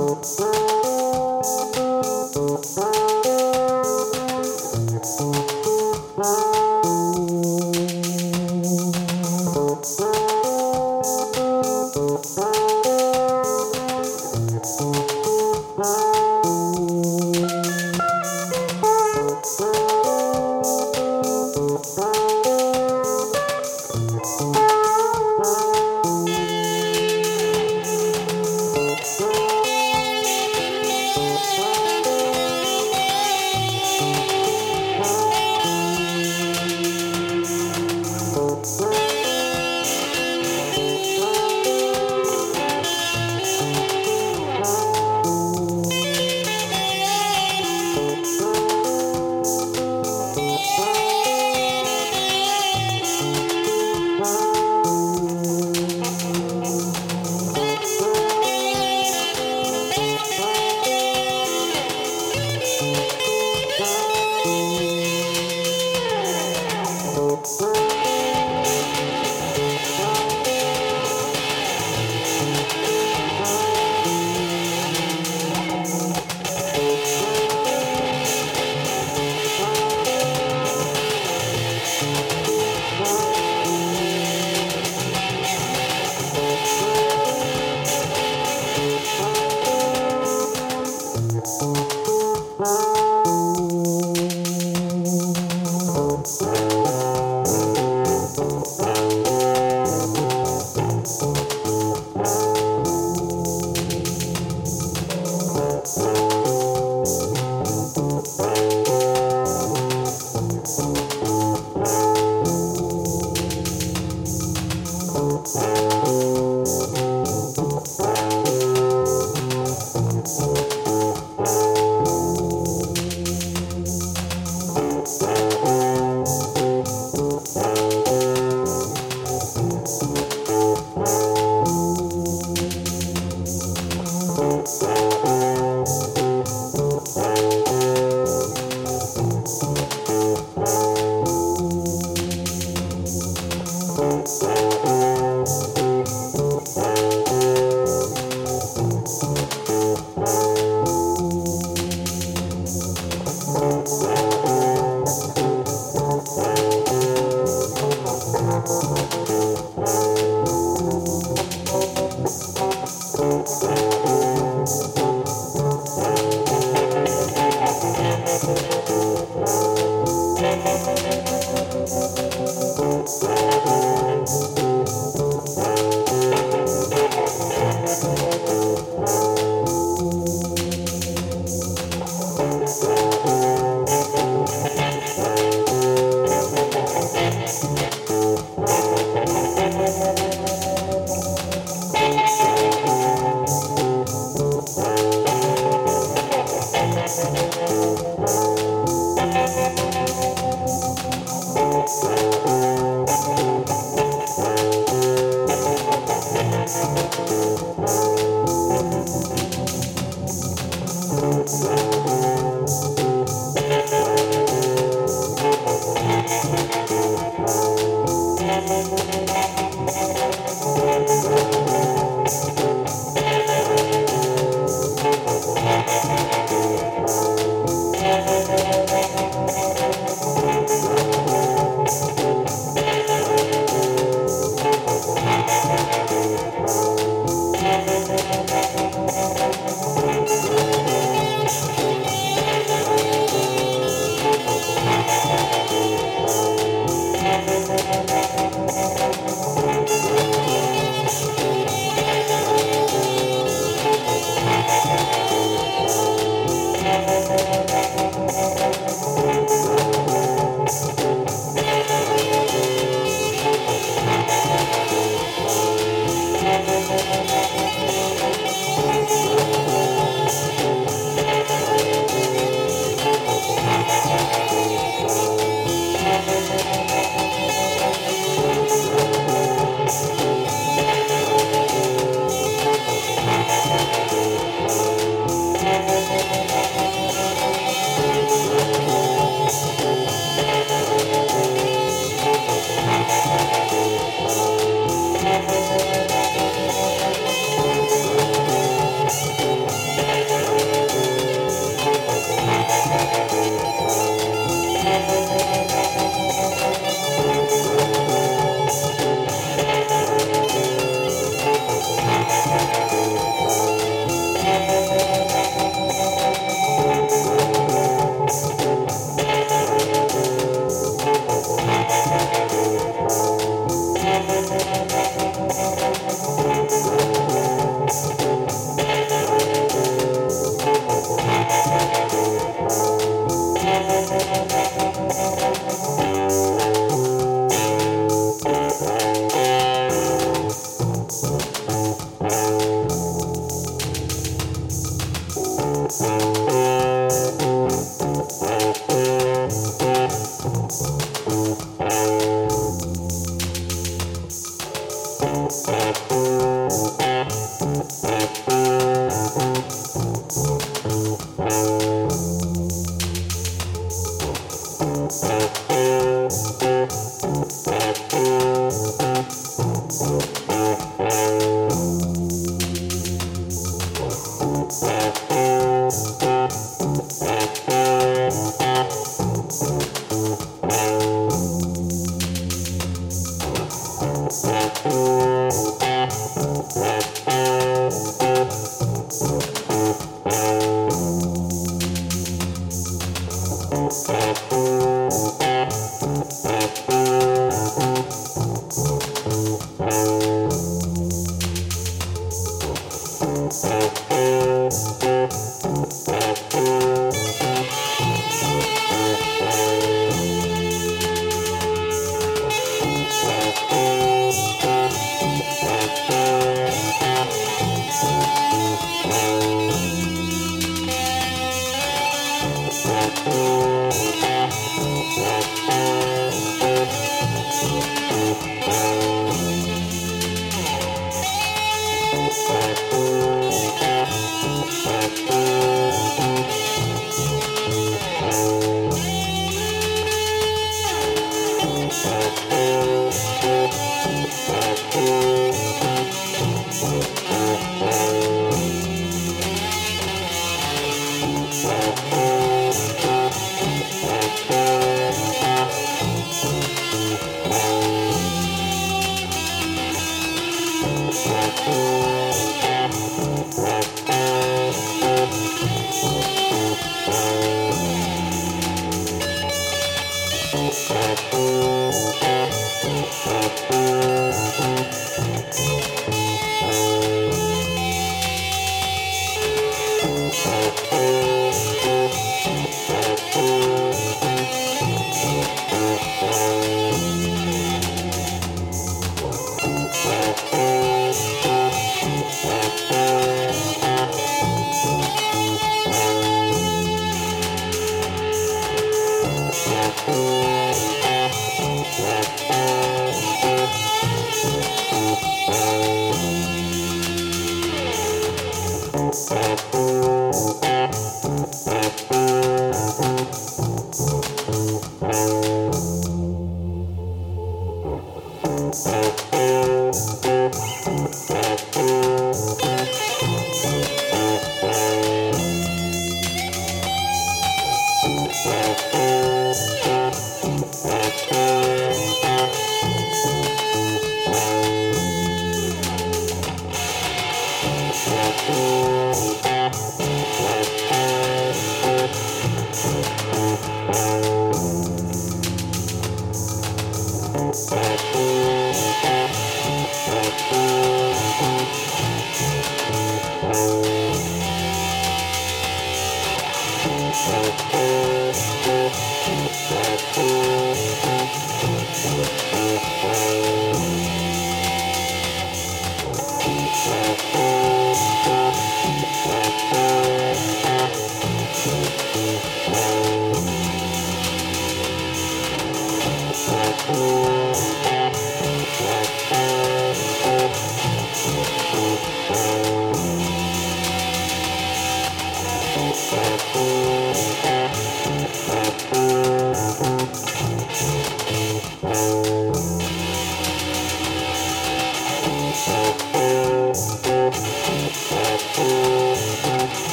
Oh, oh,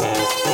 Thanks.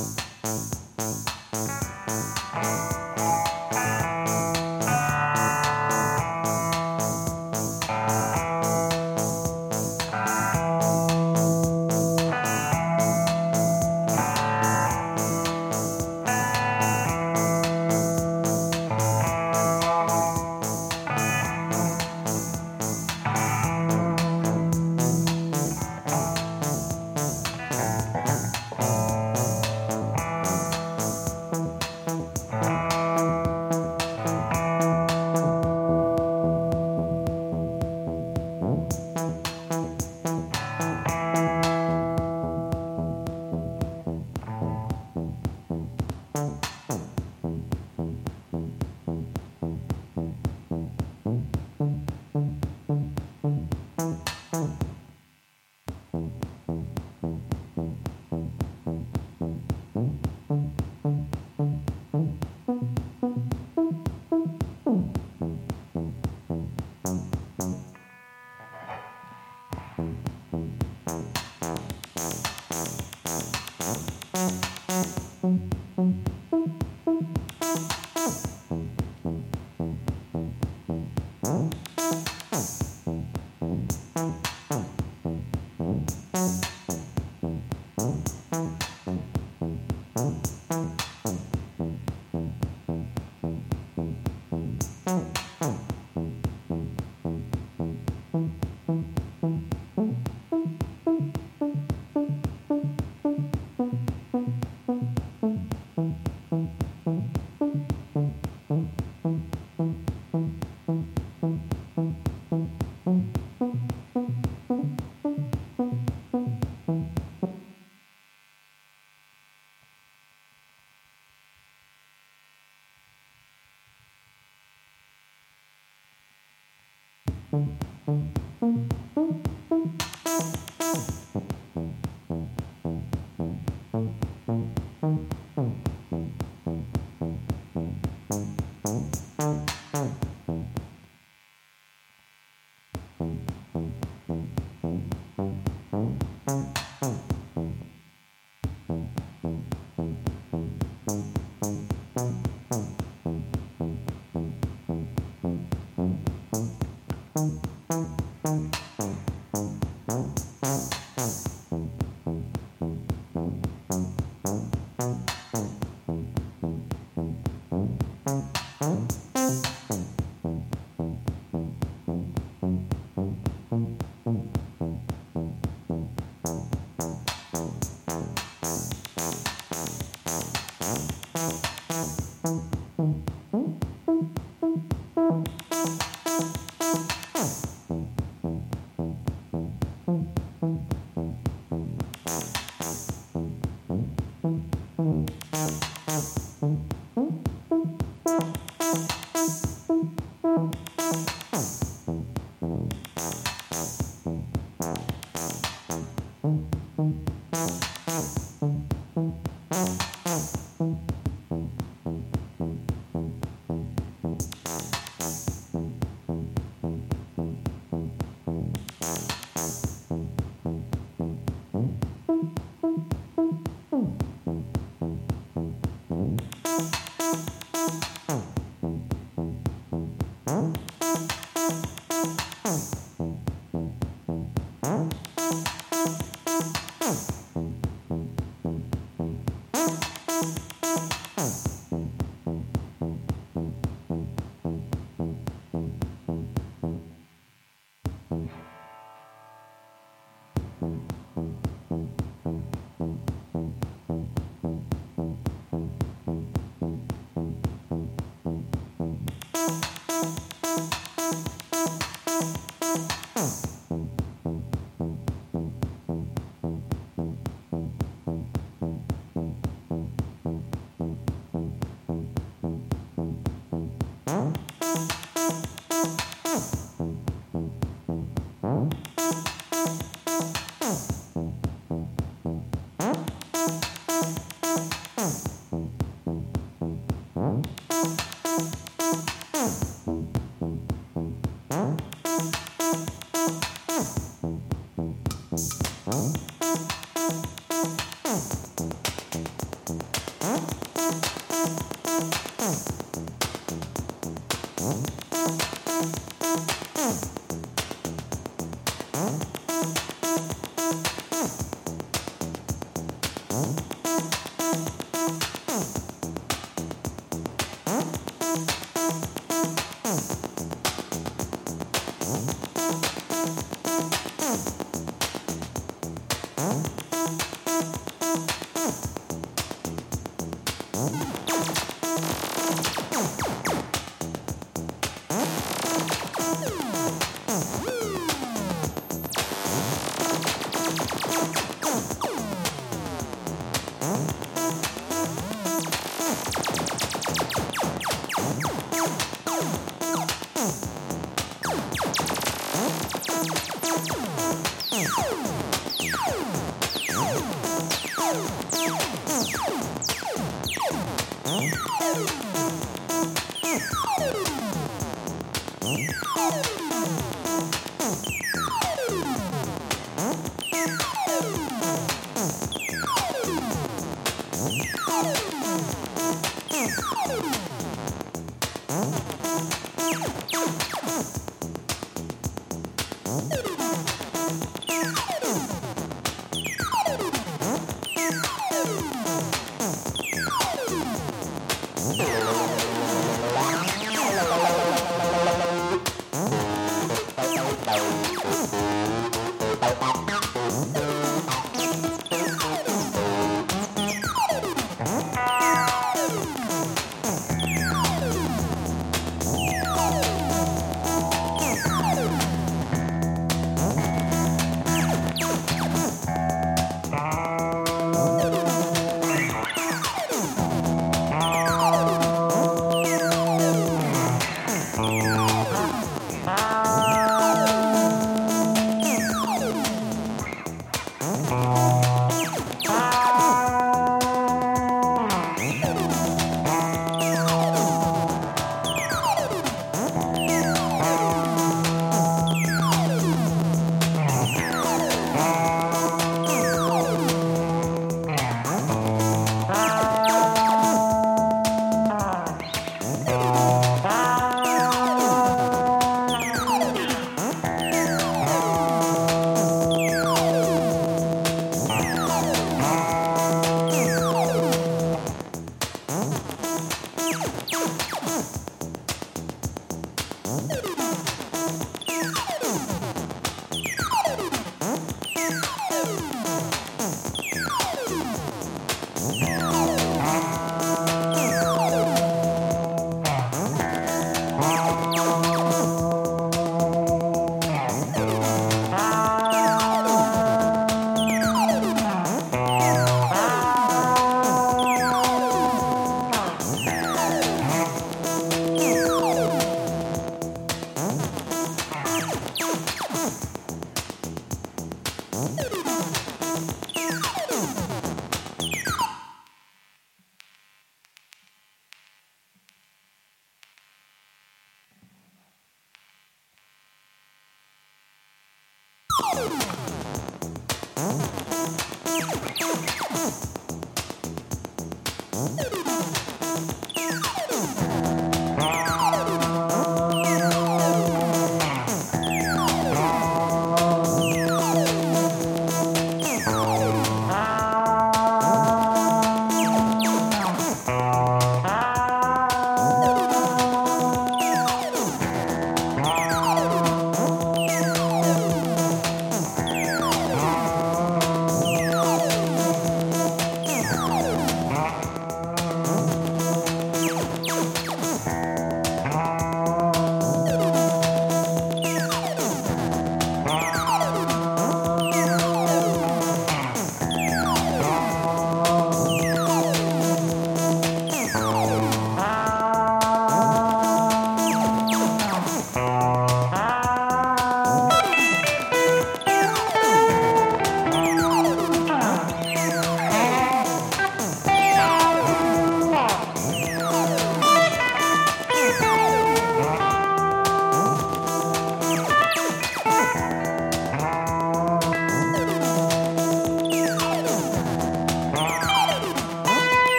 Música Mm-hmm. Thank you.